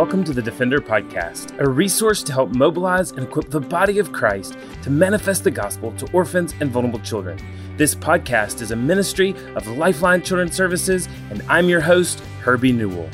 welcome to the Defender Podcast, a resource to help mobilize and equip the body of Christ to manifest the gospel to orphans and vulnerable children. This podcast is a ministry of Lifeline Children's Services, and I'm your host, Herbie Newell.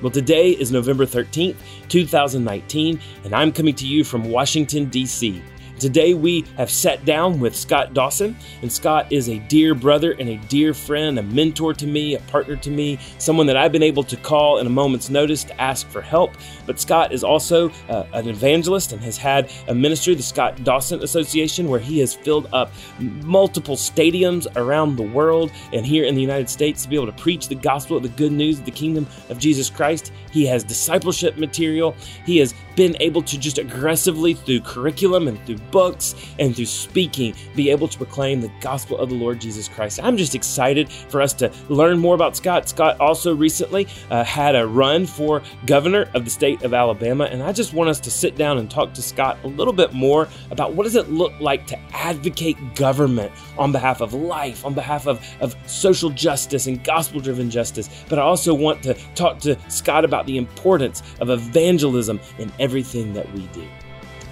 Well, today is November 13th, 2019, and I'm coming to you from Washington, D.C. Today we have sat down with Scott Dawson, and Scott is a dear brother and a dear friend, a mentor to me, a partner to me, someone that I've been able to call in a moment's notice to ask for help. But Scott is also uh, an evangelist and has had a ministry, the Scott Dawson Association, where he has filled up multiple stadiums around the world and here in the United States to be able to preach the gospel of the good news of the kingdom of Jesus Christ. He has discipleship material. He has been able to just aggressively through curriculum and through books and through speaking be able to proclaim the gospel of the Lord Jesus Christ. I'm just excited for us to learn more about Scott. Scott also recently uh, had a run for governor of the state of Alabama, and I just want us to sit down and talk to Scott a little bit more about what does it look like to advocate government on behalf of life, on behalf of, of social justice and gospel driven justice. But I also want to talk to Scott about the importance of evangelism in everything that we do.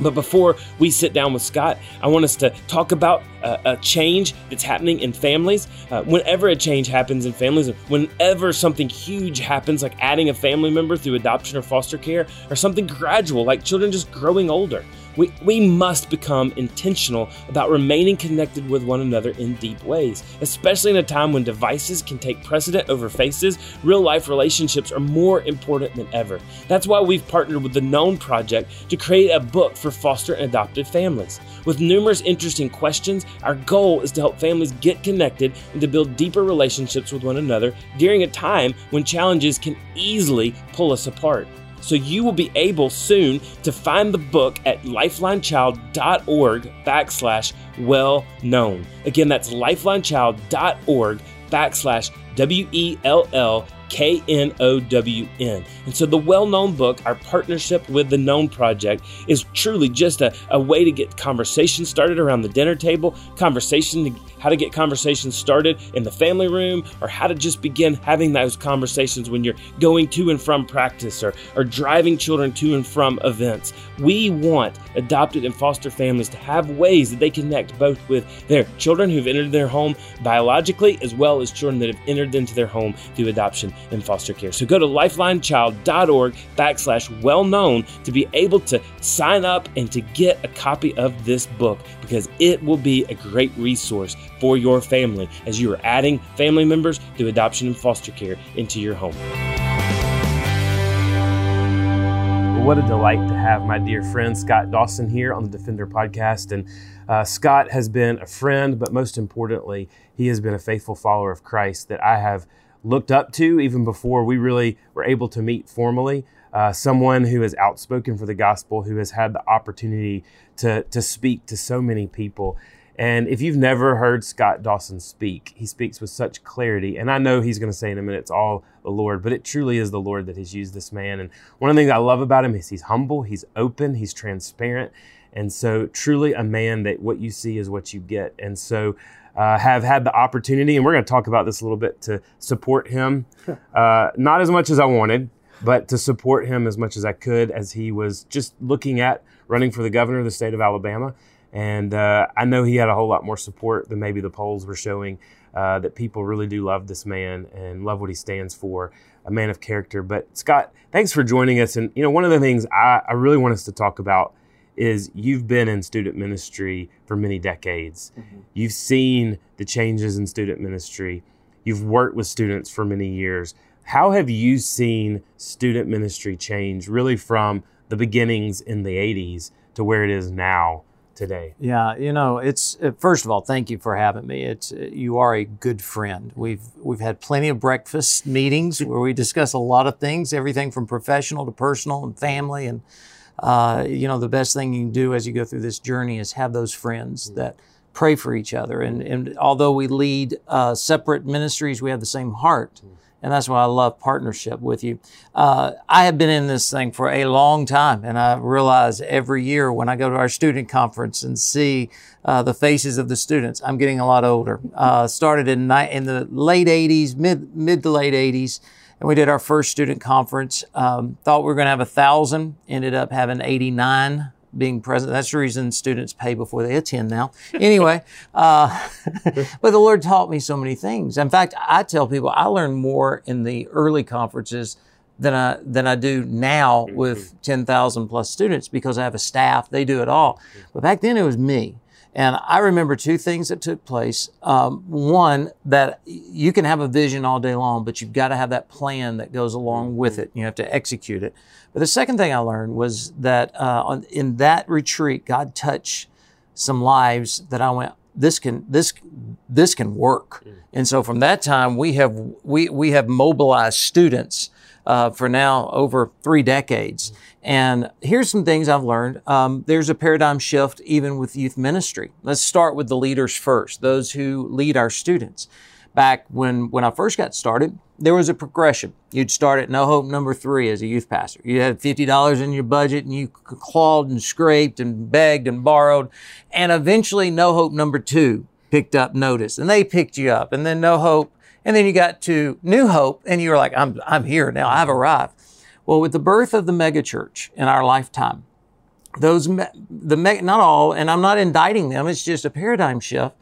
But before we sit down with Scott, I want us to talk about a change that's happening in families. Uh, whenever a change happens in families, whenever something huge happens, like adding a family member through adoption or foster care, or something gradual, like children just growing older, we, we must become intentional about remaining connected with one another in deep ways, especially in a time when devices can take precedent over faces. Real life relationships are more important than ever. That's why we've partnered with the Known Project to create a book for foster and adopted families. With numerous interesting questions, our goal is to help families get connected and to build deeper relationships with one another during a time when challenges can easily pull us apart. So you will be able soon to find the book at lifelinechild.org backslash well known. Again, that's lifelinechild.org backslash W E L L K N O W N. And so, the well known book, our partnership with the Known Project, is truly just a, a way to get conversation started around the dinner table, conversation to how to get conversations started in the family room, or how to just begin having those conversations when you're going to and from practice or, or driving children to and from events. We want adopted and foster families to have ways that they connect both with their children who've entered their home biologically as well as children that have entered into their home through adoption in foster care. So go to lifelinechild.org backslash well known to be able to sign up and to get a copy of this book because it will be a great resource for your family as you are adding family members through adoption and foster care into your home. What a delight to have my dear friend Scott Dawson here on the Defender podcast. And uh, Scott has been a friend, but most importantly, he has been a faithful follower of Christ that I have looked up to even before we really were able to meet formally. Uh, someone who is outspoken for the gospel, who has had the opportunity to, to speak to so many people. And if you've never heard Scott Dawson speak, he speaks with such clarity. And I know he's going to say in a minute, it's all the Lord, but it truly is the Lord that has used this man. And one of the things I love about him is he's humble, he's open, he's transparent. And so, truly, a man that what you see is what you get. And so, uh, have had the opportunity, and we're going to talk about this a little bit, to support him. Uh, not as much as I wanted, but to support him as much as I could as he was just looking at running for the governor of the state of Alabama. And uh, I know he had a whole lot more support than maybe the polls were showing. Uh, that people really do love this man and love what he stands for, a man of character. But Scott, thanks for joining us. And you know, one of the things I, I really want us to talk about is you've been in student ministry for many decades. Mm-hmm. You've seen the changes in student ministry. You've worked with students for many years. How have you seen student ministry change really from the beginnings in the 80s to where it is now today? Yeah, you know, it's uh, first of all, thank you for having me. It's uh, you are a good friend. We've we've had plenty of breakfast meetings where we discuss a lot of things, everything from professional to personal and family and uh, you know, the best thing you can do as you go through this journey is have those friends that pray for each other. And, and although we lead uh, separate ministries, we have the same heart. And that's why I love partnership with you. Uh, I have been in this thing for a long time, and I realize every year when I go to our student conference and see uh, the faces of the students, I'm getting a lot older. Uh, started in, ni- in the late 80s, mid, mid to late 80s, and we did our first student conference. Um, thought we were going to have a thousand, ended up having 89 being present. That's the reason students pay before they attend now. Anyway, uh, but the Lord taught me so many things. In fact, I tell people I learned more in the early conferences than I than I do now with ten thousand plus students because I have a staff. They do it all. But back then it was me. And I remember two things that took place. Um, one, that you can have a vision all day long, but you've got to have that plan that goes along with it. You have to execute it. But the second thing I learned was that uh, on, in that retreat, God touched some lives that I went, this can this this can work. And so from that time, we have we we have mobilized students uh, for now over three decades. And here's some things I've learned. Um, there's a paradigm shift even with youth ministry. Let's start with the leaders first, those who lead our students. Back when, when I first got started, there was a progression. You'd start at No Hope number three as a youth pastor. You had $50 in your budget and you clawed and scraped and begged and borrowed. And eventually No Hope number two picked up notice and they picked you up and then No Hope. And then you got to New Hope and you were like, I'm, I'm here now. I've arrived. Well, with the birth of the megachurch in our lifetime, those me- the me- not all, and I'm not indicting them. It's just a paradigm shift.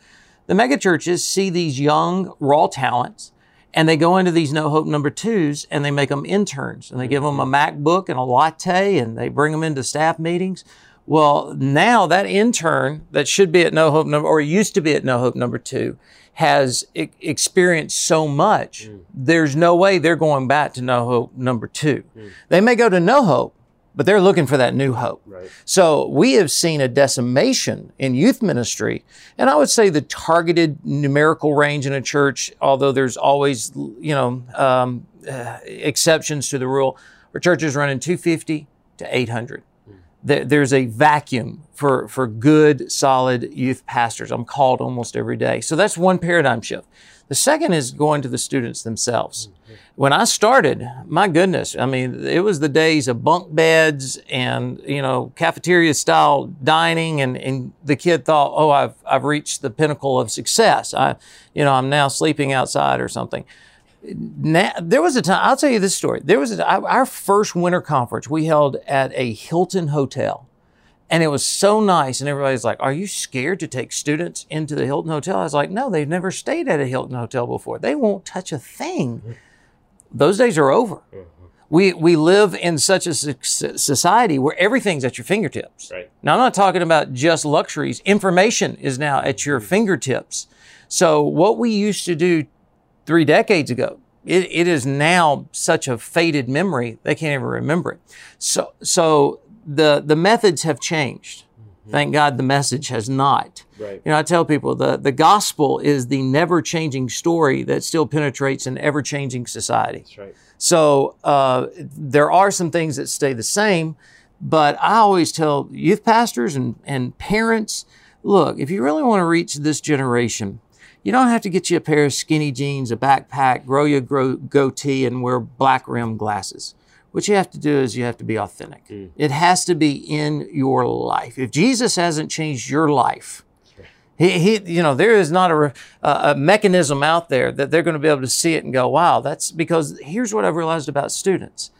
The megachurches see these young raw talents, and they go into these no hope number twos, and they make them interns, and they give them a MacBook and a latte, and they bring them into staff meetings. Well, now that intern that should be at No Hope number, or used to be at No Hope number two, has e- experienced so much. There's no way they're going back to No Hope number two. They may go to No Hope, but they're looking for that new hope. Right. So we have seen a decimation in youth ministry. And I would say the targeted numerical range in a church, although there's always, you know, um, uh, exceptions to the rule, where churches running 250 to 800. There, there's a vacuum for, for good, solid youth pastors. I'm called almost every day. So that's one paradigm shift. The second is going to the students themselves. Mm-hmm. When I started, my goodness, I mean, it was the days of bunk beds and, you know, cafeteria style dining and, and the kid thought, oh, I've, I've reached the pinnacle of success. I, you know, I'm now sleeping outside or something. Now, there was a time, I'll tell you this story. There was a, our first winter conference we held at a Hilton hotel. And it was so nice. And everybody's like, Are you scared to take students into the Hilton Hotel? I was like, No, they've never stayed at a Hilton Hotel before. They won't touch a thing. Those days are over. Mm-hmm. We, we live in such a society where everything's at your fingertips. Right. Now, I'm not talking about just luxuries. Information is now at your mm-hmm. fingertips. So, what we used to do three decades ago, it, it is now such a faded memory, they can't even remember it. So, so the, the methods have changed. Thank God the message has not. Right. You know, I tell people the, the gospel is the never changing story that still penetrates an ever changing society. That's right. So uh, there are some things that stay the same, but I always tell youth pastors and, and parents look, if you really want to reach this generation, you don't have to get you a pair of skinny jeans, a backpack, grow your grow, goatee, and wear black rim glasses. What you have to do is you have to be authentic. Mm. It has to be in your life. If Jesus hasn't changed your life, he, he, you know, there is not a, a mechanism out there that they're going to be able to see it and go, wow, that's because here's what I've realized about students.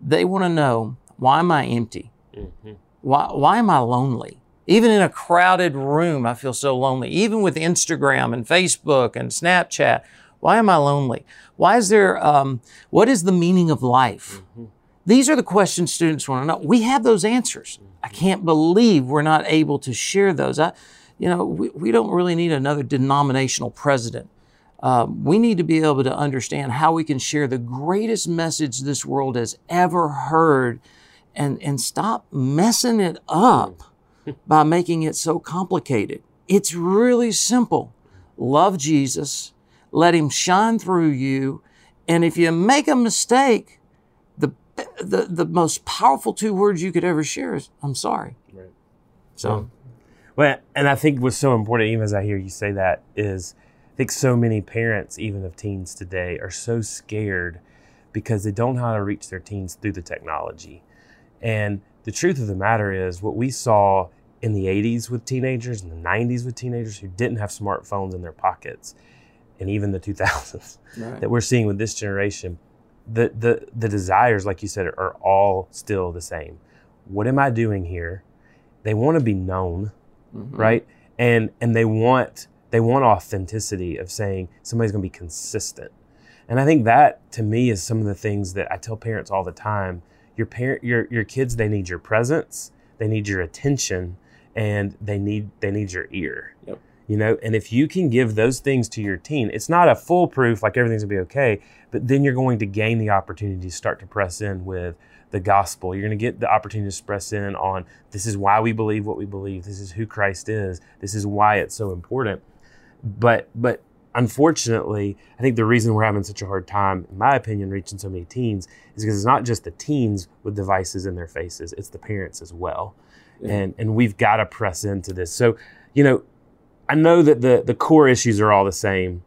They want to know, why am I empty? Mm-hmm. Why, why am I lonely? Even in a crowded room, I feel so lonely. Even with Instagram and Facebook and Snapchat, why am I lonely? Why is there, um, what is the meaning of life? These are the questions students want to know. We have those answers. I can't believe we're not able to share those. I, you know, we, we don't really need another denominational president. Um, we need to be able to understand how we can share the greatest message this world has ever heard and, and stop messing it up by making it so complicated. It's really simple. Love Jesus, let him shine through you, and if you make a mistake, the, the, the most powerful two words you could ever share is, I'm sorry. Right. So, hmm. Well, and I think what's so important, even as I hear you say that, is I think so many parents, even of teens today, are so scared because they don't know how to reach their teens through the technology. And the truth of the matter is, what we saw in the 80s with teenagers and the 90s with teenagers who didn't have smartphones in their pockets, and even the 2000s right. that we're seeing with this generation, the, the, the desires, like you said, are all still the same. What am I doing here? They want to be known, mm-hmm. right? And, and they want they want authenticity of saying somebody's going to be consistent. And I think that to me is some of the things that I tell parents all the time. Your parent your your kids they need your presence, they need your attention, and they need they need your ear. Yep. You know, and if you can give those things to your teen, it's not a foolproof like everything's gonna be okay, but then you're going to gain the opportunity to start to press in with the gospel. You're going to get the opportunity to press in on this is why we believe what we believe. This is who Christ is. This is why it's so important. But but unfortunately, I think the reason we're having such a hard time, in my opinion, reaching so many teens is because it's not just the teens with devices in their faces; it's the parents as well. Yeah. And and we've got to press into this. So, you know, I know that the the core issues are all the same,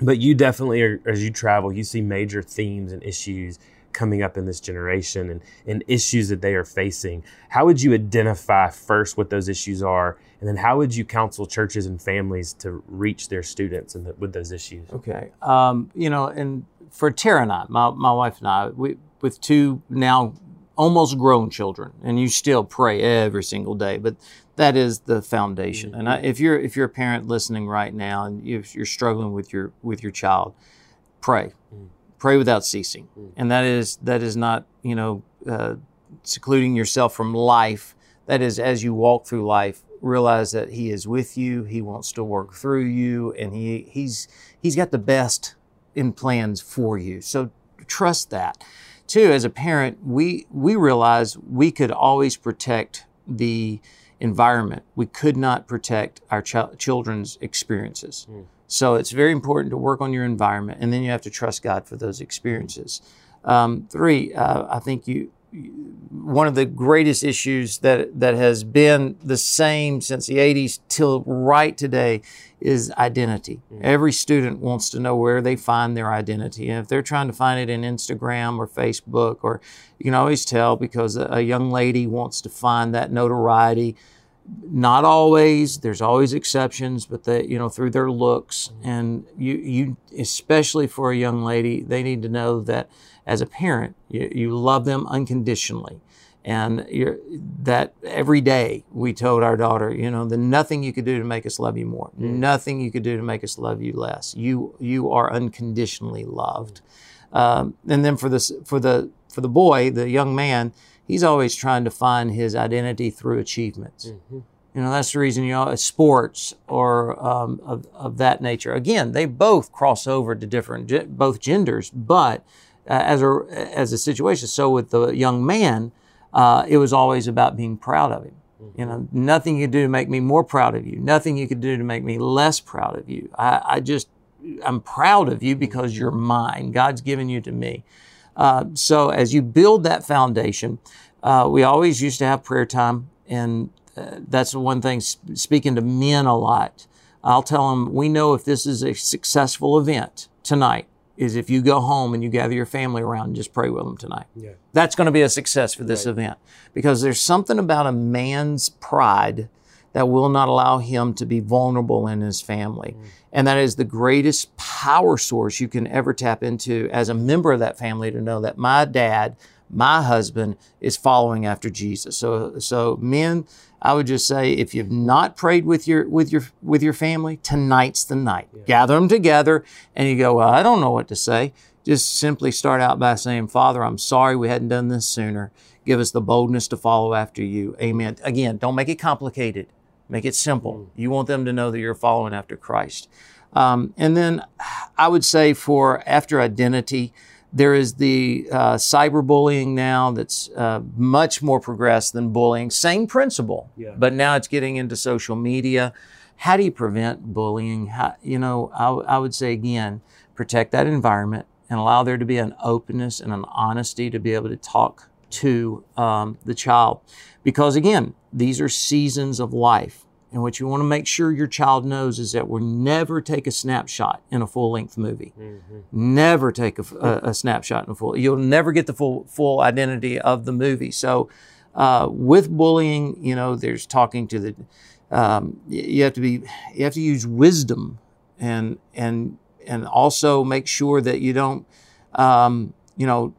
but you definitely, are, as you travel, you see major themes and issues coming up in this generation and, and issues that they are facing. How would you identify first what those issues are? And then how would you counsel churches and families to reach their students the, with those issues? Okay. Um, you know, and for Tara and I, my, my wife and I, we, with two now almost grown children, and you still pray every single day, but that is the foundation. Mm-hmm. And I, if you're if you're a parent listening right now and you're struggling with your with your child, pray. Mm-hmm pray without ceasing, mm. and that is that is not you know uh, secluding yourself from life. That is as you walk through life, realize that He is with you. He wants to work through you, and He He's He's got the best in plans for you. So trust that. Too, as a parent, we we realize we could always protect the environment. We could not protect our ch- children's experiences. Mm. So it's very important to work on your environment, and then you have to trust God for those experiences. Um, three, uh, I think you one of the greatest issues that that has been the same since the 80s till right today is identity. Mm-hmm. Every student wants to know where they find their identity. And if they're trying to find it in Instagram or Facebook, or you can always tell because a, a young lady wants to find that notoriety not always there's always exceptions but they you know through their looks. And you you especially for a young lady they need to know that as a parent you, you love them unconditionally. And you're, that every day we told our daughter you know the nothing you could do to make us love you more. Mm. nothing you could do to make us love you less. You you are unconditionally loved. Um, and then for this for the for the boy the young man he's always trying to find his identity through achievements. Mm-hmm. You know, that's the reason, you know, sports or um, of, of that nature. Again, they both cross over to different, both genders, but uh, as, a, as a situation. So with the young man, uh, it was always about being proud of him. Mm-hmm. You know, nothing you do to make me more proud of you. Nothing you could do to make me less proud of you. I, I just, I'm proud of you because you're mine. God's given you to me. Uh, so as you build that foundation, uh, we always used to have prayer time, and uh, that's the one thing. Speaking to men a lot, I'll tell them we know if this is a successful event tonight is if you go home and you gather your family around and just pray with them tonight. Yeah. That's going to be a success for this right. event because there's something about a man's pride that will not allow him to be vulnerable in his family. Mm. And that is the greatest power source you can ever tap into as a member of that family to know that my dad, my husband is following after Jesus. So, so men, I would just say if you've not prayed with your with your with your family, tonight's the night. Yeah. Gather them together, and you go. Well, I don't know what to say. Just simply start out by saying, "Father, I'm sorry we hadn't done this sooner. Give us the boldness to follow after you." Amen. Again, don't make it complicated. Make it simple. Mm. You want them to know that you're following after Christ. Um, and then I would say for after identity, there is the uh, cyberbullying now that's uh, much more progressed than bullying. Same principle, yeah. but now it's getting into social media. How do you prevent bullying? How, you know, I, I would say again, protect that environment and allow there to be an openness and an honesty to be able to talk to um, the child. Because again, these are seasons of life. and what you want to make sure your child knows is that we'll never take a snapshot in a full length movie. Mm-hmm. Never take a, a, a, snapshot in a full. You'll never get the full full identity of the movie. So, uh, with bullying, you know, there's talking to the. Um, you have to be. You have to use wisdom, and and and also make sure that you don't, um, you know,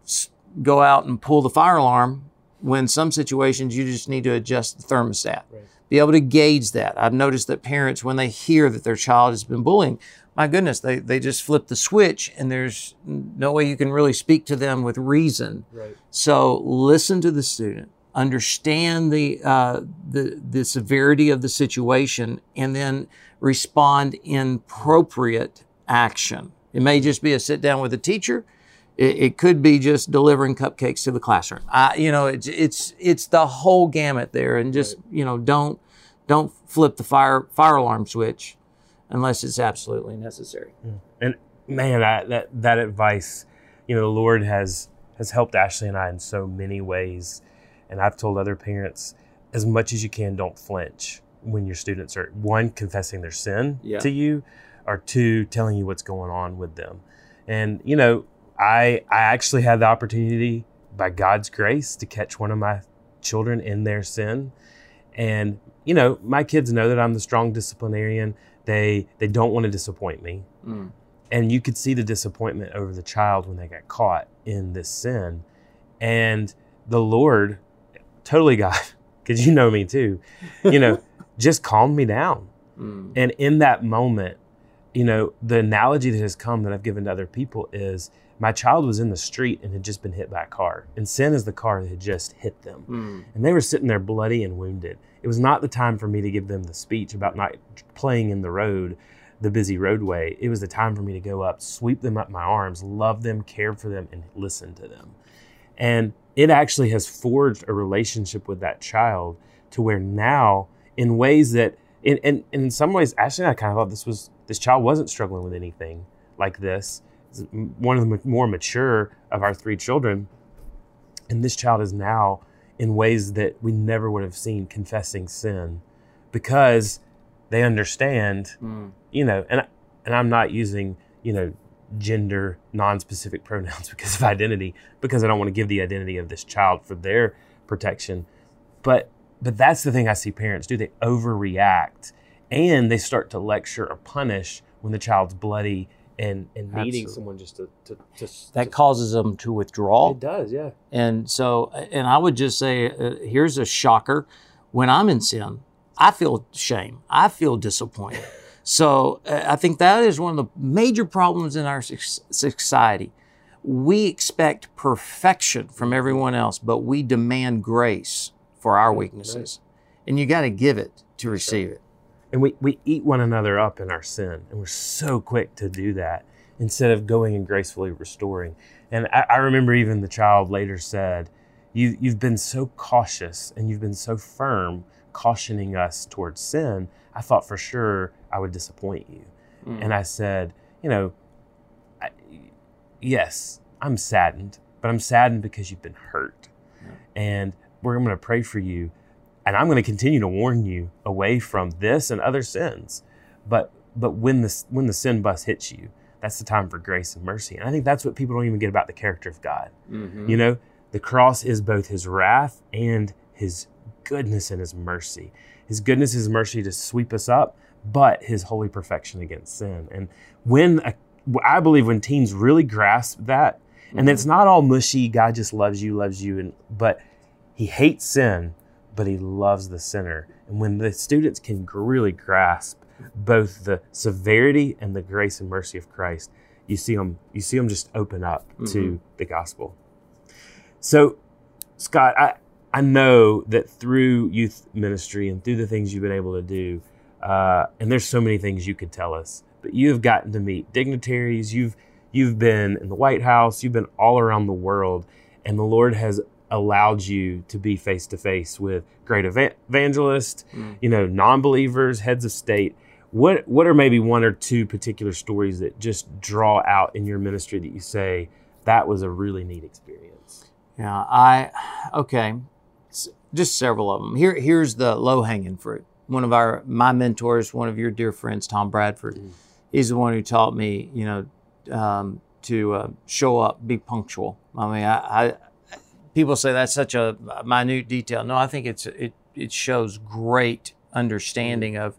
go out and pull the fire alarm when some situations you just need to adjust the thermostat. Right be able to gauge that. I've noticed that parents, when they hear that their child has been bullying, my goodness, they, they just flip the switch and there's no way you can really speak to them with reason. Right. So listen to the student, understand the, uh, the, the severity of the situation, and then respond in appropriate action. It may just be a sit down with a teacher. It, it could be just delivering cupcakes to the classroom. I, you know, it's it's it's the whole gamut there, and just right. you know, don't don't flip the fire fire alarm switch unless it's absolutely necessary. Hmm. And man, I, that that advice, you know, the Lord has has helped Ashley and I in so many ways. And I've told other parents, as much as you can, don't flinch when your students are one confessing their sin yeah. to you, or two telling you what's going on with them. And you know, I I actually had the opportunity by God's grace to catch one of my children in their sin. And you know, my kids know that I'm the strong disciplinarian. They they don't want to disappoint me. Mm. And you could see the disappointment over the child when they got caught in this sin. And the Lord totally got because you know me too, you know, just calmed me down. Mm. And in that moment, you know, the analogy that has come that I've given to other people is my child was in the street and had just been hit by a car. And sin is the car that had just hit them. Mm. And they were sitting there bloody and wounded. It was not the time for me to give them the speech about not playing in the road, the busy roadway. It was the time for me to go up, sweep them up my arms, love them, care for them, and listen to them. And it actually has forged a relationship with that child to where now, in ways that, in, in, in some ways, Ashley and I kind of thought this was, this child wasn't struggling with anything like this one of the more mature of our three children. And this child is now in ways that we never would have seen confessing sin because they understand, mm. you know, and, and I'm not using, you know, gender non-specific pronouns because of identity because I don't want to give the identity of this child for their protection. But but that's the thing I see parents do. They overreact and they start to lecture or punish when the child's bloody and and needing Absolutely. someone just to, to, to that to, causes them to withdraw. It does, yeah. And so, and I would just say, uh, here's a shocker: when I'm in sin, I feel shame, I feel disappointed. so uh, I think that is one of the major problems in our society. We expect perfection from everyone else, but we demand grace for our weaknesses, right. and you got to give it to receive it and we, we eat one another up in our sin and we're so quick to do that instead of going and gracefully restoring and i, I remember even the child later said you, you've been so cautious and you've been so firm cautioning us towards sin i thought for sure i would disappoint you mm. and i said you know I, yes i'm saddened but i'm saddened because you've been hurt yeah. and we're going to pray for you and I'm going to continue to warn you away from this and other sins. But but when the when the sin bus hits you, that's the time for grace and mercy. And I think that's what people don't even get about the character of God. Mm-hmm. You know, the cross is both His wrath and His goodness and His mercy. His goodness, His mercy to sweep us up, but His holy perfection against sin. And when a, I believe when teens really grasp that, mm-hmm. and it's not all mushy, God just loves you, loves you, and but He hates sin but he loves the sinner. And when the students can really grasp both the severity and the grace and mercy of Christ, you see them you see them just open up mm-hmm. to the gospel. So, Scott, I I know that through youth ministry and through the things you've been able to do, uh, and there's so many things you could tell us, but you've gotten to meet dignitaries. You've you've been in the White House. You've been all around the world, and the Lord has allowed you to be face to face with great evangelists, mm. you know, non-believers, heads of state. What what are maybe one or two particular stories that just draw out in your ministry that you say that was a really neat experience? Yeah, I okay, just several of them. Here here's the low hanging fruit. one of our my mentors, one of your dear friends, Tom Bradford. Mm. He's the one who taught me, you know, um, to uh, show up, be punctual. I mean, I, I, people say that's such a minute detail. No, I think it's it it shows great understanding of.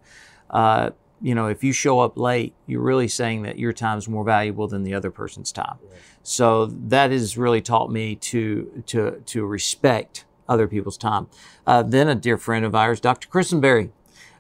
Uh, you know, if you show up late, you're really saying that your time is more valuable than the other person's time. Right. So that has really taught me to to to respect other people's time. Uh, then a dear friend of ours, Dr. Christenberry.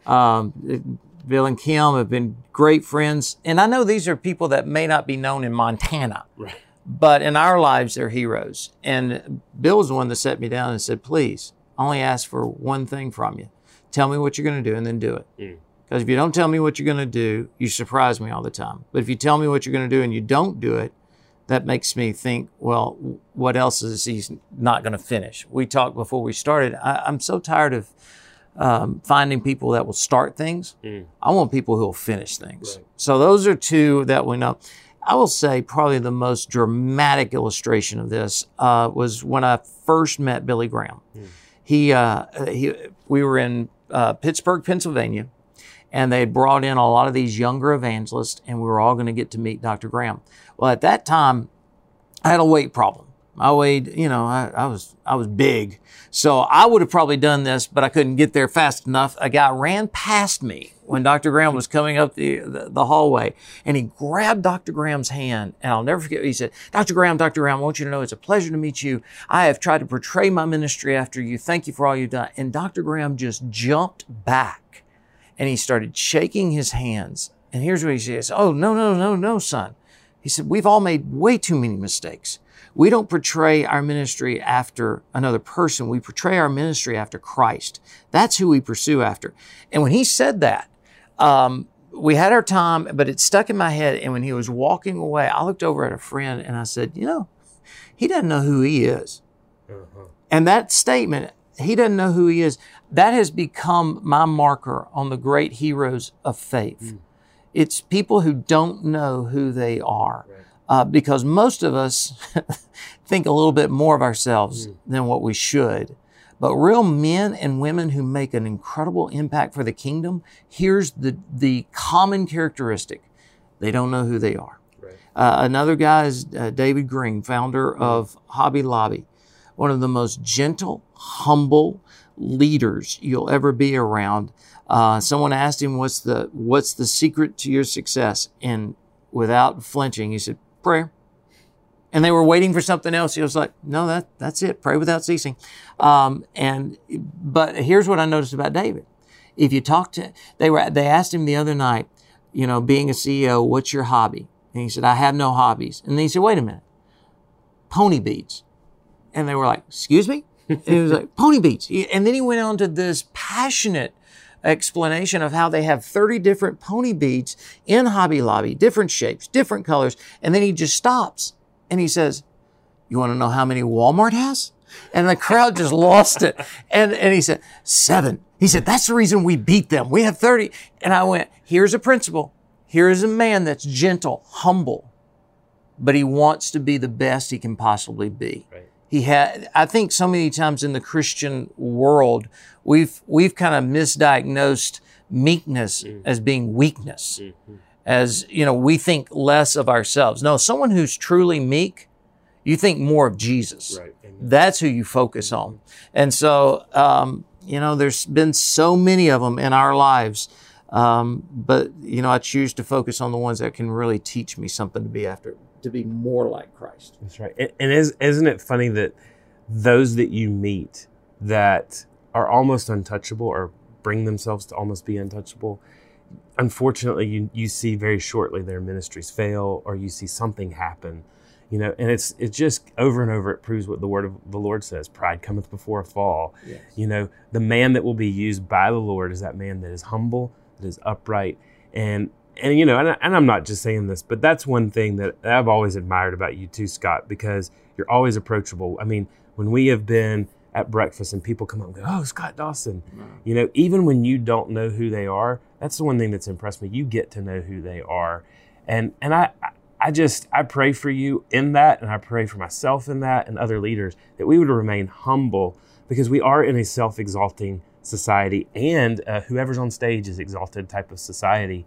Um, Bill and Kim have been great friends. And I know these are people that may not be known in Montana, right. But in our lives, they're heroes. And Bill was the one that set me down and said, please, only ask for one thing from you. Tell me what you're going to do and then do it. Mm. Because if you don't tell me what you're going to do, you surprise me all the time. But if you tell me what you're going to do and you don't do it, that makes me think, well, what else is he not going to finish? We talked before we started. I, am so tired of um, finding people that will start things. Mm. I want people who will finish things. Right. So those are two that we know. I will say probably the most dramatic illustration of this uh, was when I first met Billy Graham. Mm. He, uh, he, we were in uh, Pittsburgh, Pennsylvania, and they brought in a lot of these younger evangelists, and we were all going to get to meet Dr. Graham. Well, at that time, I had a weight problem. I weighed, you know, I, I, was I was big, so I would have probably done this, but I couldn't get there fast enough. A guy ran past me when Dr. Graham was coming up the, the, the hallway, and he grabbed Dr. Graham's hand, and I'll never forget. He said, "Dr. Graham, Dr. Graham, I want you to know it's a pleasure to meet you. I have tried to portray my ministry after you. Thank you for all you've done." And Dr. Graham just jumped back, and he started shaking his hands. And here's what he says: "Oh no, no, no, no, son." He said, We've all made way too many mistakes. We don't portray our ministry after another person. We portray our ministry after Christ. That's who we pursue after. And when he said that, um, we had our time, but it stuck in my head. And when he was walking away, I looked over at a friend and I said, You know, he doesn't know who he is. Uh-huh. And that statement, he doesn't know who he is, that has become my marker on the great heroes of faith. Mm. It's people who don't know who they are. Right. Uh, because most of us think a little bit more of ourselves mm. than what we should. But real men and women who make an incredible impact for the kingdom, here's the, the common characteristic. They don't know who they are. Right. Uh, another guy is uh, David Green, founder mm. of Hobby Lobby, one of the most gentle, humble leaders you'll ever be around. Uh, someone asked him, "What's the what's the secret to your success?" And without flinching, he said, "Prayer." And they were waiting for something else. He was like, "No, that that's it. Pray without ceasing." Um, and but here's what I noticed about David. If you talk to they were they asked him the other night, you know, being a CEO, what's your hobby? And he said, "I have no hobbies." And then he said, "Wait a minute, pony beads." And they were like, "Excuse me." and he was like, "Pony beads." And then he went on to this passionate explanation of how they have 30 different pony beads in Hobby Lobby, different shapes, different colors. And then he just stops and he says, You want to know how many Walmart has? And the crowd just lost it. And, and he said, Seven. He said, That's the reason we beat them. We have 30. And I went, Here's a principle. Here is a man that's gentle, humble, but he wants to be the best he can possibly be. Right he had i think so many times in the christian world we've we've kind of misdiagnosed meekness mm-hmm. as being weakness mm-hmm. As you know we think less of ourselves no someone who's truly meek you think more of jesus right. that's who you focus on and so um, you know there's been so many of them in our lives um, but you know i choose to focus on the ones that can really teach me something to be after to be more like Christ. That's right. And, and is, isn't it funny that those that you meet that are almost untouchable or bring themselves to almost be untouchable, unfortunately, you, you see very shortly their ministries fail or you see something happen. You know, and it's it's just over and over. It proves what the word of the Lord says: "Pride cometh before a fall." Yes. You know, the man that will be used by the Lord is that man that is humble, that is upright, and and you know, and, and, I'm not just saying this, but that's one thing that I've always admired about you too, Scott, because you're always approachable. I mean, when we have been at breakfast and people come up and go, "Oh, Scott Dawson," you know, even when you don't know who they are, that's the one thing that's impressed me. You get to know who they are, and and I. I just I pray for you in that, and I pray for myself in that, and other leaders that we would remain humble because we are in a self-exalting society and uh, whoever's on stage is exalted type of society.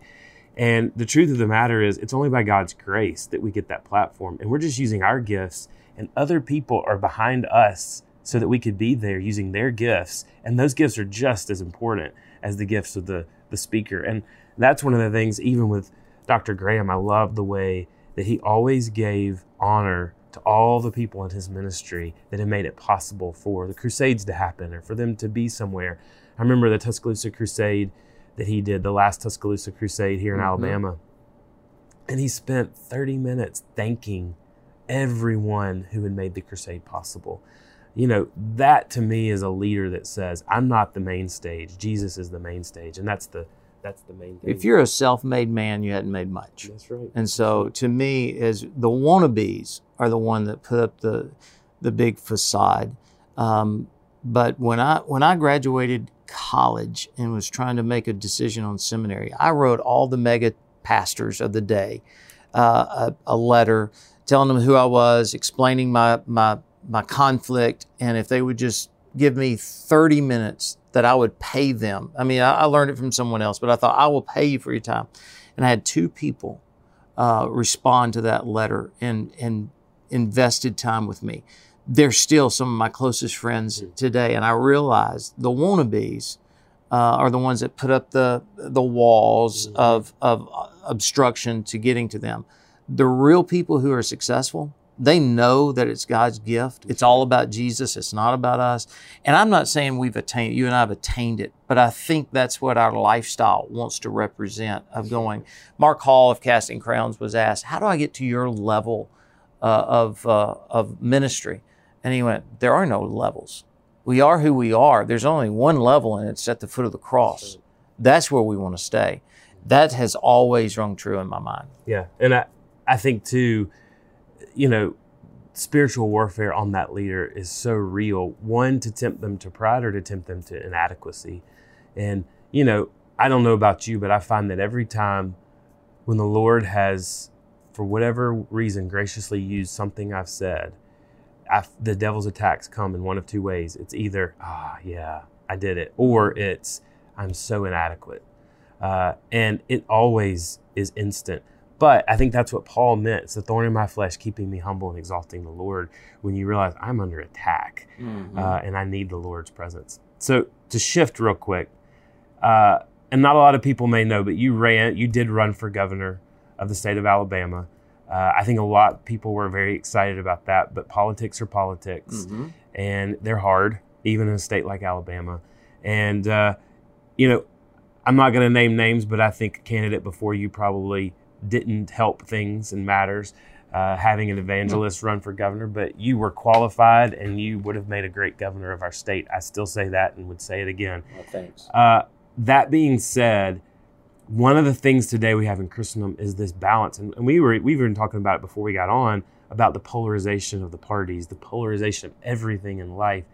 And the truth of the matter is, it's only by God's grace that we get that platform. And we're just using our gifts, and other people are behind us so that we could be there using their gifts. And those gifts are just as important as the gifts of the, the speaker. And that's one of the things, even with Dr. Graham, I love the way that he always gave honor to all the people in his ministry that had made it possible for the Crusades to happen or for them to be somewhere. I remember the Tuscaloosa Crusade that he did, the last Tuscaloosa Crusade here in mm-hmm. Alabama. And he spent 30 minutes thanking everyone who had made the crusade possible. You know, that to me is a leader that says, I'm not the main stage. Jesus is the main stage. And that's the that's the main thing. If you're a self-made man, you hadn't made much. That's right. And so to me, is the wannabes are the one that put up the the big facade. Um, but when I when I graduated college and was trying to make a decision on seminary, I wrote all the mega pastors of the day uh, a, a, letter telling them who I was, explaining my my my conflict, and if they would just give me 30 minutes that I would pay them. I mean, I, I learned it from someone else, but I thought I will pay you for your time. And I had two people uh, respond to that letter and and invested time with me. They're still some of my closest friends mm. today, and I realized the wannabes uh, are the ones that put up the the walls mm. of of obstruction to getting to them. The real people who are successful they know that it's God's gift. It's all about Jesus. It's not about us. And I'm not saying we've attained, you and I have attained it, but I think that's what our lifestyle wants to represent of going. Mark Hall of Casting Crowns was asked, How do I get to your level uh, of, uh, of ministry? And he went, There are no levels. We are who we are. There's only one level, and it's at the foot of the cross. That's where we want to stay. That has always rung true in my mind. Yeah. And I, I think, too, you know, spiritual warfare on that leader is so real. One, to tempt them to pride or to tempt them to inadequacy. And, you know, I don't know about you, but I find that every time when the Lord has, for whatever reason, graciously used something I've said, I, the devil's attacks come in one of two ways. It's either, ah, yeah, I did it, or it's, I'm so inadequate. Uh, and it always is instant. But I think that's what Paul meant. It's the thorn in my flesh, keeping me humble and exalting the Lord. When you realize I'm under attack mm-hmm. uh, and I need the Lord's presence. So to shift real quick, uh, and not a lot of people may know, but you ran, you did run for governor of the state of Alabama. Uh, I think a lot of people were very excited about that. But politics are politics, mm-hmm. and they're hard, even in a state like Alabama. And uh, you know, I'm not going to name names, but I think a candidate before you probably didn't help things and matters. Uh, having an evangelist run for governor, but you were qualified and you would have made a great governor of our state. I still say that and would say it again. Well, thanks. Uh, that being said, one of the things today we have in Christendom is this balance, and, and we were we've been talking about it before we got on about the polarization of the parties, the polarization of everything in life,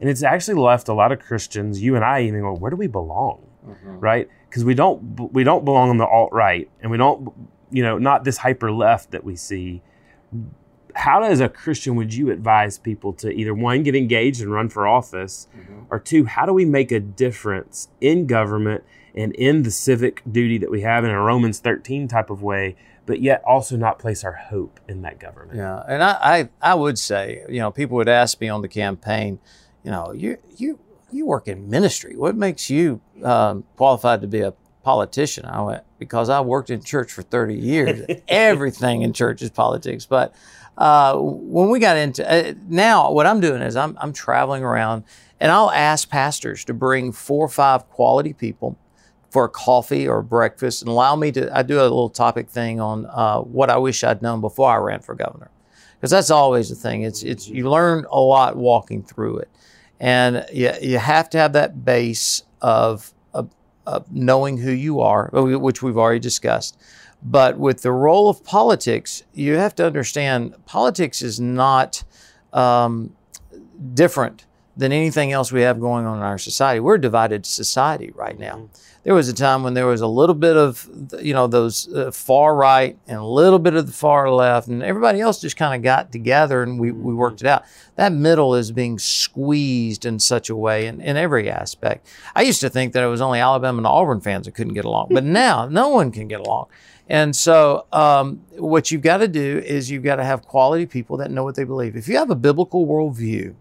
and it's actually left a lot of Christians, you and I, even go, where do we belong, mm-hmm. right? because we don't we don't belong on the alt right, and we don't you know not this hyper left that we see. How as a Christian would you advise people to either one get engaged and run for office, mm-hmm. or two, how do we make a difference in government and in the civic duty that we have in a Romans thirteen type of way, but yet also not place our hope in that government? Yeah, and I I, I would say you know people would ask me on the campaign, you know you you you work in ministry. What makes you um, qualified to be a politician? I went, because I worked in church for 30 years. Everything in church is politics. But uh, when we got into uh, now, what I'm doing is I'm, I'm traveling around and I'll ask pastors to bring four or five quality people for a coffee or breakfast and allow me to. I do a little topic thing on uh, what I wish I'd known before I ran for governor, because that's always the thing. It's it's you learn a lot walking through it. And you, you have to have that base of, of, of knowing who you are, which we've already discussed. But with the role of politics, you have to understand politics is not um, different than anything else we have going on in our society. We're a divided society right now. Mm-hmm. There was a time when there was a little bit of, you know, those uh, far right and a little bit of the far left, and everybody else just kind of got together and we, we worked it out. That middle is being squeezed in such a way in, in every aspect. I used to think that it was only Alabama and Auburn fans that couldn't get along, but now no one can get along. And so, um, what you've got to do is you've got to have quality people that know what they believe. If you have a biblical worldview,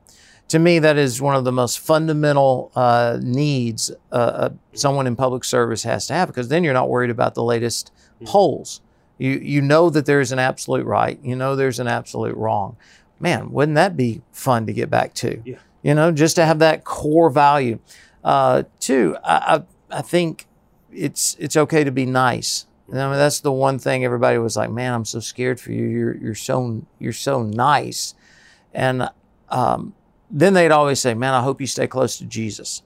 to me, that is one of the most fundamental uh, needs uh, uh, someone in public service has to have, because then you're not worried about the latest polls. You you know that there's an absolute right. You know there's an absolute wrong. Man, wouldn't that be fun to get back to? Yeah. You know, just to have that core value. Uh, two, I, I I think it's it's okay to be nice. I mean, that's the one thing everybody was like, "Man, I'm so scared for you. You're you're so you're so nice," and um, then they'd always say, "Man, I hope you stay close to Jesus."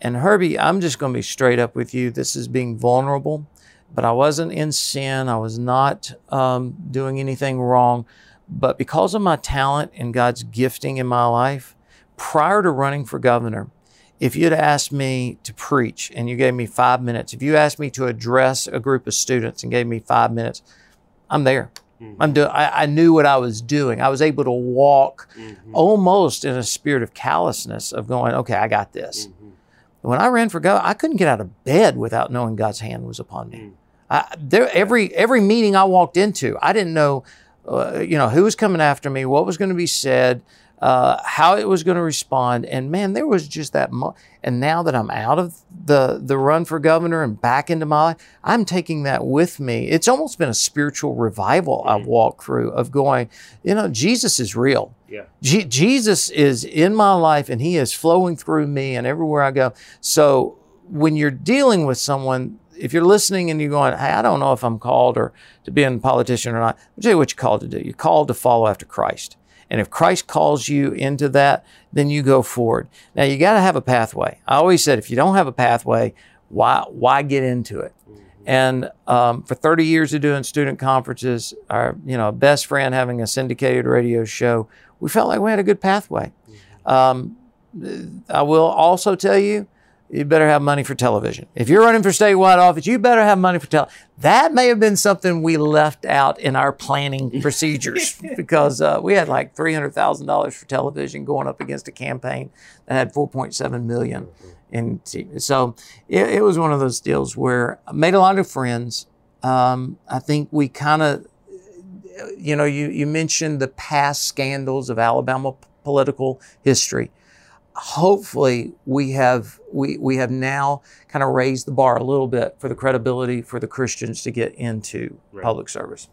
And Herbie, I'm just going to be straight up with you. This is being vulnerable, but I wasn't in sin. I was not um, doing anything wrong. But because of my talent and God's gifting in my life, prior to running for governor, if you'd asked me to preach and you gave me five minutes, if you asked me to address a group of students and gave me five minutes, I'm there. Mm-hmm. I'm doing. I, I knew what I was doing. I was able to walk mm-hmm. almost in a spirit of callousness of going, okay, I got this. Mm-hmm. When I ran for governor, I couldn't get out of bed without knowing God's hand was upon me. Mm. I, there, every every meeting I walked into, I didn't know, uh, you know, who was coming after me, what was going to be said, uh, how it was going to respond, and man, there was just that. Mo- and now that I'm out of the the run for governor and back into my life, I'm taking that with me. It's almost been a spiritual revival I've walked through of going, you know, Jesus is real. Yeah. Je- Jesus is in my life and he is flowing through me and everywhere I go. So when you're dealing with someone, if you're listening and you're going, hey, I don't know if I'm called or to be a politician or not, I'll tell you what you're called to do. You're called to follow after Christ. And if Christ calls you into that, then you go forward. Now you got to have a pathway. I always said, if you don't have a pathway, why why get into it? And um, for 30 years of doing student conferences, our you know best friend having a syndicated radio show, we felt like we had a good pathway. Um, I will also tell you, you better have money for television. If you're running for statewide office, you better have money for television. That may have been something we left out in our planning procedures because uh, we had like $300,000 for television going up against a campaign that had 4.7 million in TV. So it, it was one of those deals where I made a lot of friends. Um, I think we kind of, you know, you, you mentioned the past scandals of Alabama political history hopefully we have we we have now kind of raised the bar a little bit for the credibility for the Christians to get into Right. public service.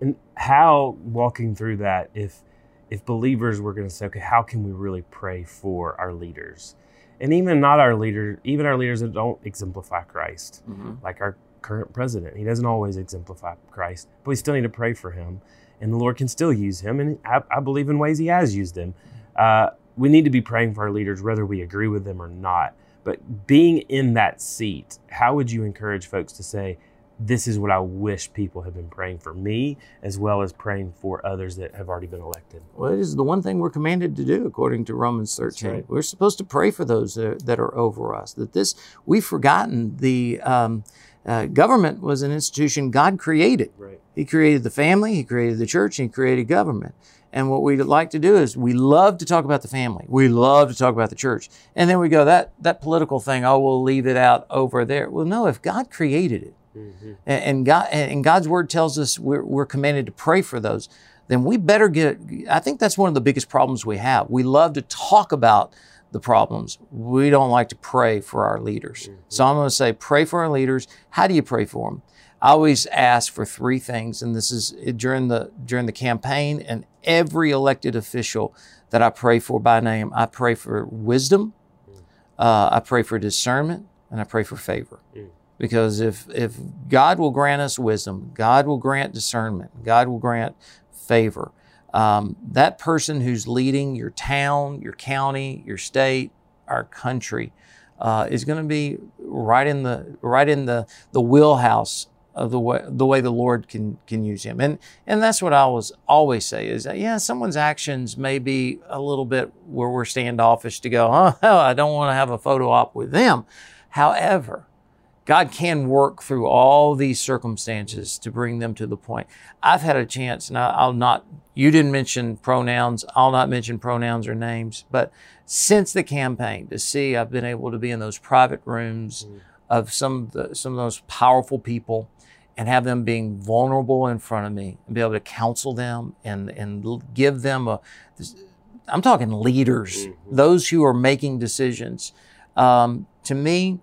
And how walking through that, if if believers were going to say, okay, how can we really pray for our leaders, and even not our leaders, even our leaders that don't exemplify Christ, like our current president, he doesn't always exemplify Christ, but we still need to pray for him, and the Lord can still use him, and I, I believe in ways He has used him. Uh, we need to be praying for our leaders, whether we agree with them or not. But being in that seat, how would you encourage folks to say, this is what I wish people have been praying for me, as well as praying for others that have already been elected. Well, it is the one thing we're commanded to do according to Romans 13. right. We're supposed to pray for those that are, that are over us. That this, we've forgotten the um, uh, government was an institution God created. Right. He created the family, He created the church, and He created government. And what we like to do is we love to talk about the family. We love to talk about the church. And then we go, that, that political thing, oh, we'll leave it out over there. Well, no, if God created it, mm-hmm. and, and God and God's word tells us we're, we're commanded to pray for those, then we better get. I think that's one of the biggest problems we have. We love to talk about the problems. We don't like to pray for our leaders. So mm-hmm. I'm going to say, pray for our leaders. How do you pray for them? I always ask for three things, and this is during the during the campaign and every elected official that I pray for by name. I pray for wisdom, uh, I pray for discernment, and I pray for favor. Because if if God will grant us wisdom, God will grant discernment, God will grant favor. Um, that person who's leading your town, your county, your state, our country, uh, is going to be right in the right in the the wheelhouse of the way the way the Lord can can use him. And and that's what I always always say is that yeah, someone's actions may be a little bit where we're standoffish to go, oh, I don't want to have a photo op with them. However, God can work through all these circumstances to bring them to the point. I've had a chance, and I'll not, you didn't mention pronouns, I'll not mention pronouns or names, but since the campaign, to see I've been able to be in those private rooms mm. of some of, the, some of those powerful people and have them being vulnerable in front of me and be able to counsel them and, and give them a, I'm talking leaders, mm-hmm. those who are making decisions. Um, to me,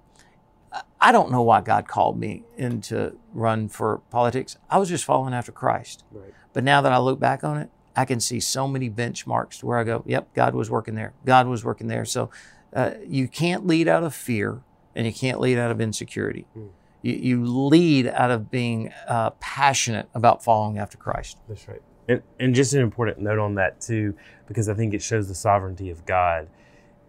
I don't know why God called me into run for politics. I was just following after Christ. Right. But now that I look back on it, I can see so many benchmarks to where I go, yep, God was working there. God was working there. So uh, you can't lead out of fear and you can't lead out of insecurity. Mm. You, you, lead out of being uh, passionate about following after Christ. That's right. And, and just an important note on that, too, because I think it shows the sovereignty of God,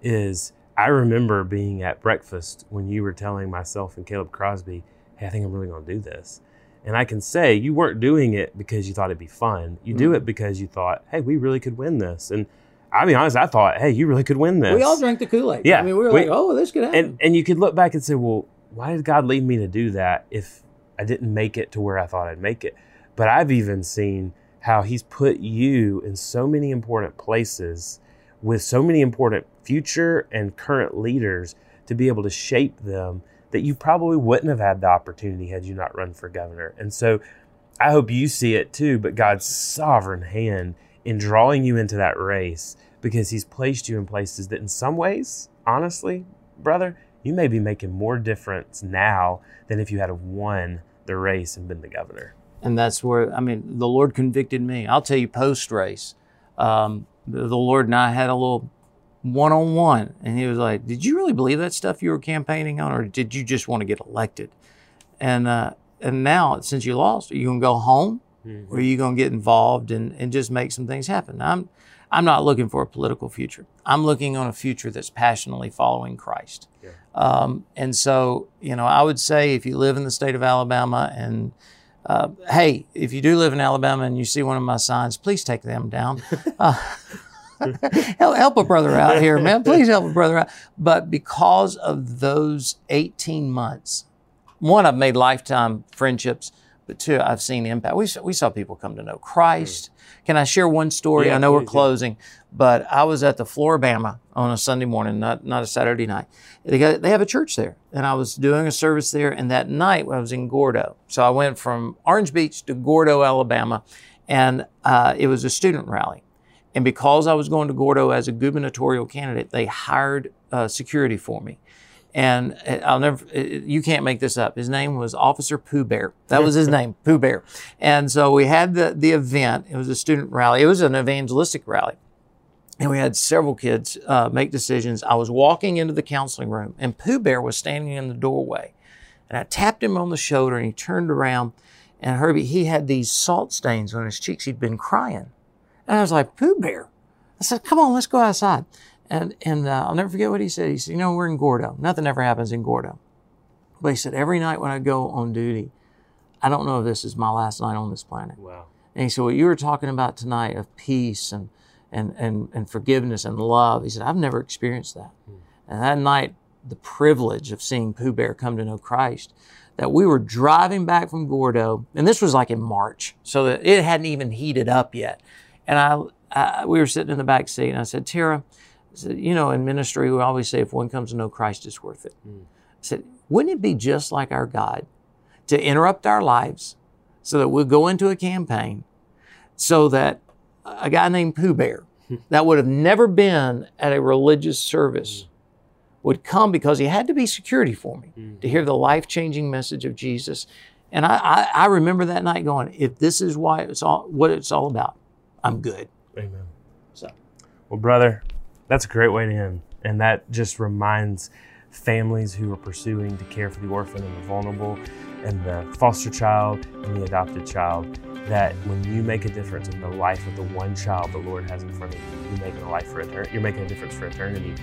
is I remember being at breakfast when you were telling myself and Caleb Crosby, hey, I think I'm really going to do this. And I can say you weren't doing it because you thought it'd be fun. You mm-hmm. do it because you thought, hey, we really could win this. And I'll be honest, I thought, hey, you really could win this. We all drank the Kool Aid. Yeah. I mean, we were we, like, oh, this could happen. And, and you could look back and say, well, why did God lead me to do that if I didn't make it to where I thought I'd make it? But I've even seen how He's put you in so many important places with so many important future and current leaders to be able to shape them that you probably wouldn't have had the opportunity had you not run for governor. And so I hope you see it too, but God's sovereign hand in drawing you into that race because he's placed you in places that in some ways, honestly, brother, you may be making more difference now than if you had won the race and been the governor. And that's where, I mean, the Lord convicted me. I'll tell you post race. Um, the Lord and I had a little one on one. And he was like, Did you really believe that stuff you were campaigning on, or did you just want to get elected? And uh, and now, since you lost, are you going to go home? Mm-hmm. Or are you going to get involved and, and just make some things happen? I'm, I'm not looking for a political future. I'm looking on a future that's passionately following Christ. Yeah. Um, and so, you know, I would say if you live in the state of Alabama and uh, hey, if you do live in Alabama and you see one of my signs, please take them down. Uh, help, help a brother out here, man. Please help a brother out. But because of those 18 months, one, I've made lifetime friendships, but two, I've seen impact. We, we saw people come to know Christ. Can I share one story? Yeah, I know please, we're closing, yeah. but I was at the Flora-Bama on a Sunday morning, not, not a Saturday night. They, got, they have a church there, and I was doing a service there. And that night, I was in Gordo. So I went from Orange Beach to Gordo, Alabama, and uh, it was a student rally. And because I was going to Gordo as a gubernatorial candidate, they hired uh, security for me. And uh, I'll never, uh, you can't make this up. His name was Officer Pooh Bear. That was his name, Pooh Bear. And so we had the, the event. It was a student rally. It was an evangelistic rally. And we had several kids uh, make decisions. I was walking into the counseling room, and Pooh Bear was standing in the doorway. And I tapped him on the shoulder, and he turned around. And Herbie, he had these salt stains on his cheeks. He'd been crying. And I was like, Pooh Bear. I said, come on, let's go outside. And, and uh, I'll never forget what he said. He said, you know, we're in Gordo. Nothing ever happens in Gordo. But he said, every night when I go on duty, I don't know if this is my last night on this planet. Wow. And he said, what you were talking about tonight of peace and, and, and, and forgiveness and love, he said, I've never experienced that. Hmm. And that night, the privilege of seeing Pooh Bear come to know Christ, that we were driving back from Gordo, and this was like in March, so that it hadn't even heated up yet. And I, I, we were sitting in the back seat, and I said, Tara, said, you know, in ministry, we always say if one comes to know Christ, it's worth it. Mm. I said, wouldn't it be just like our God to interrupt our lives so that we'll go into a campaign so that a guy named Pooh Bear that would have never been at a religious service mm. would come because he had to be security for me mm. to hear the life changing message of Jesus. And I, I, I remember that night going, if this is why it's all what it's all about, I'm good. Amen. So, well, brother, that's a great way to end. And that just reminds families who are pursuing to care for the orphan and the vulnerable and the foster child and the adopted child that when you make a difference in the life of the one child the Lord has in front of you, you're making a life for eternity. You're making a difference for eternity.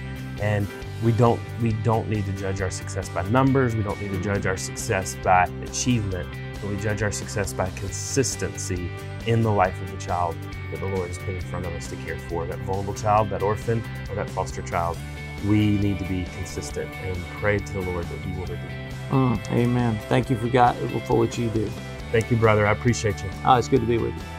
And we don't we don't need to judge our success by numbers. We don't need to judge our success by achievement, but we judge our success by consistency in the life of the child that the Lord has put in front of us to care for. That vulnerable child, that orphan, or that foster child. We need to be consistent and pray to the Lord that He will redeem. Mm, amen. Thank you for God for what you do. Thank you, brother. I appreciate you. Oh, it's good to be with you.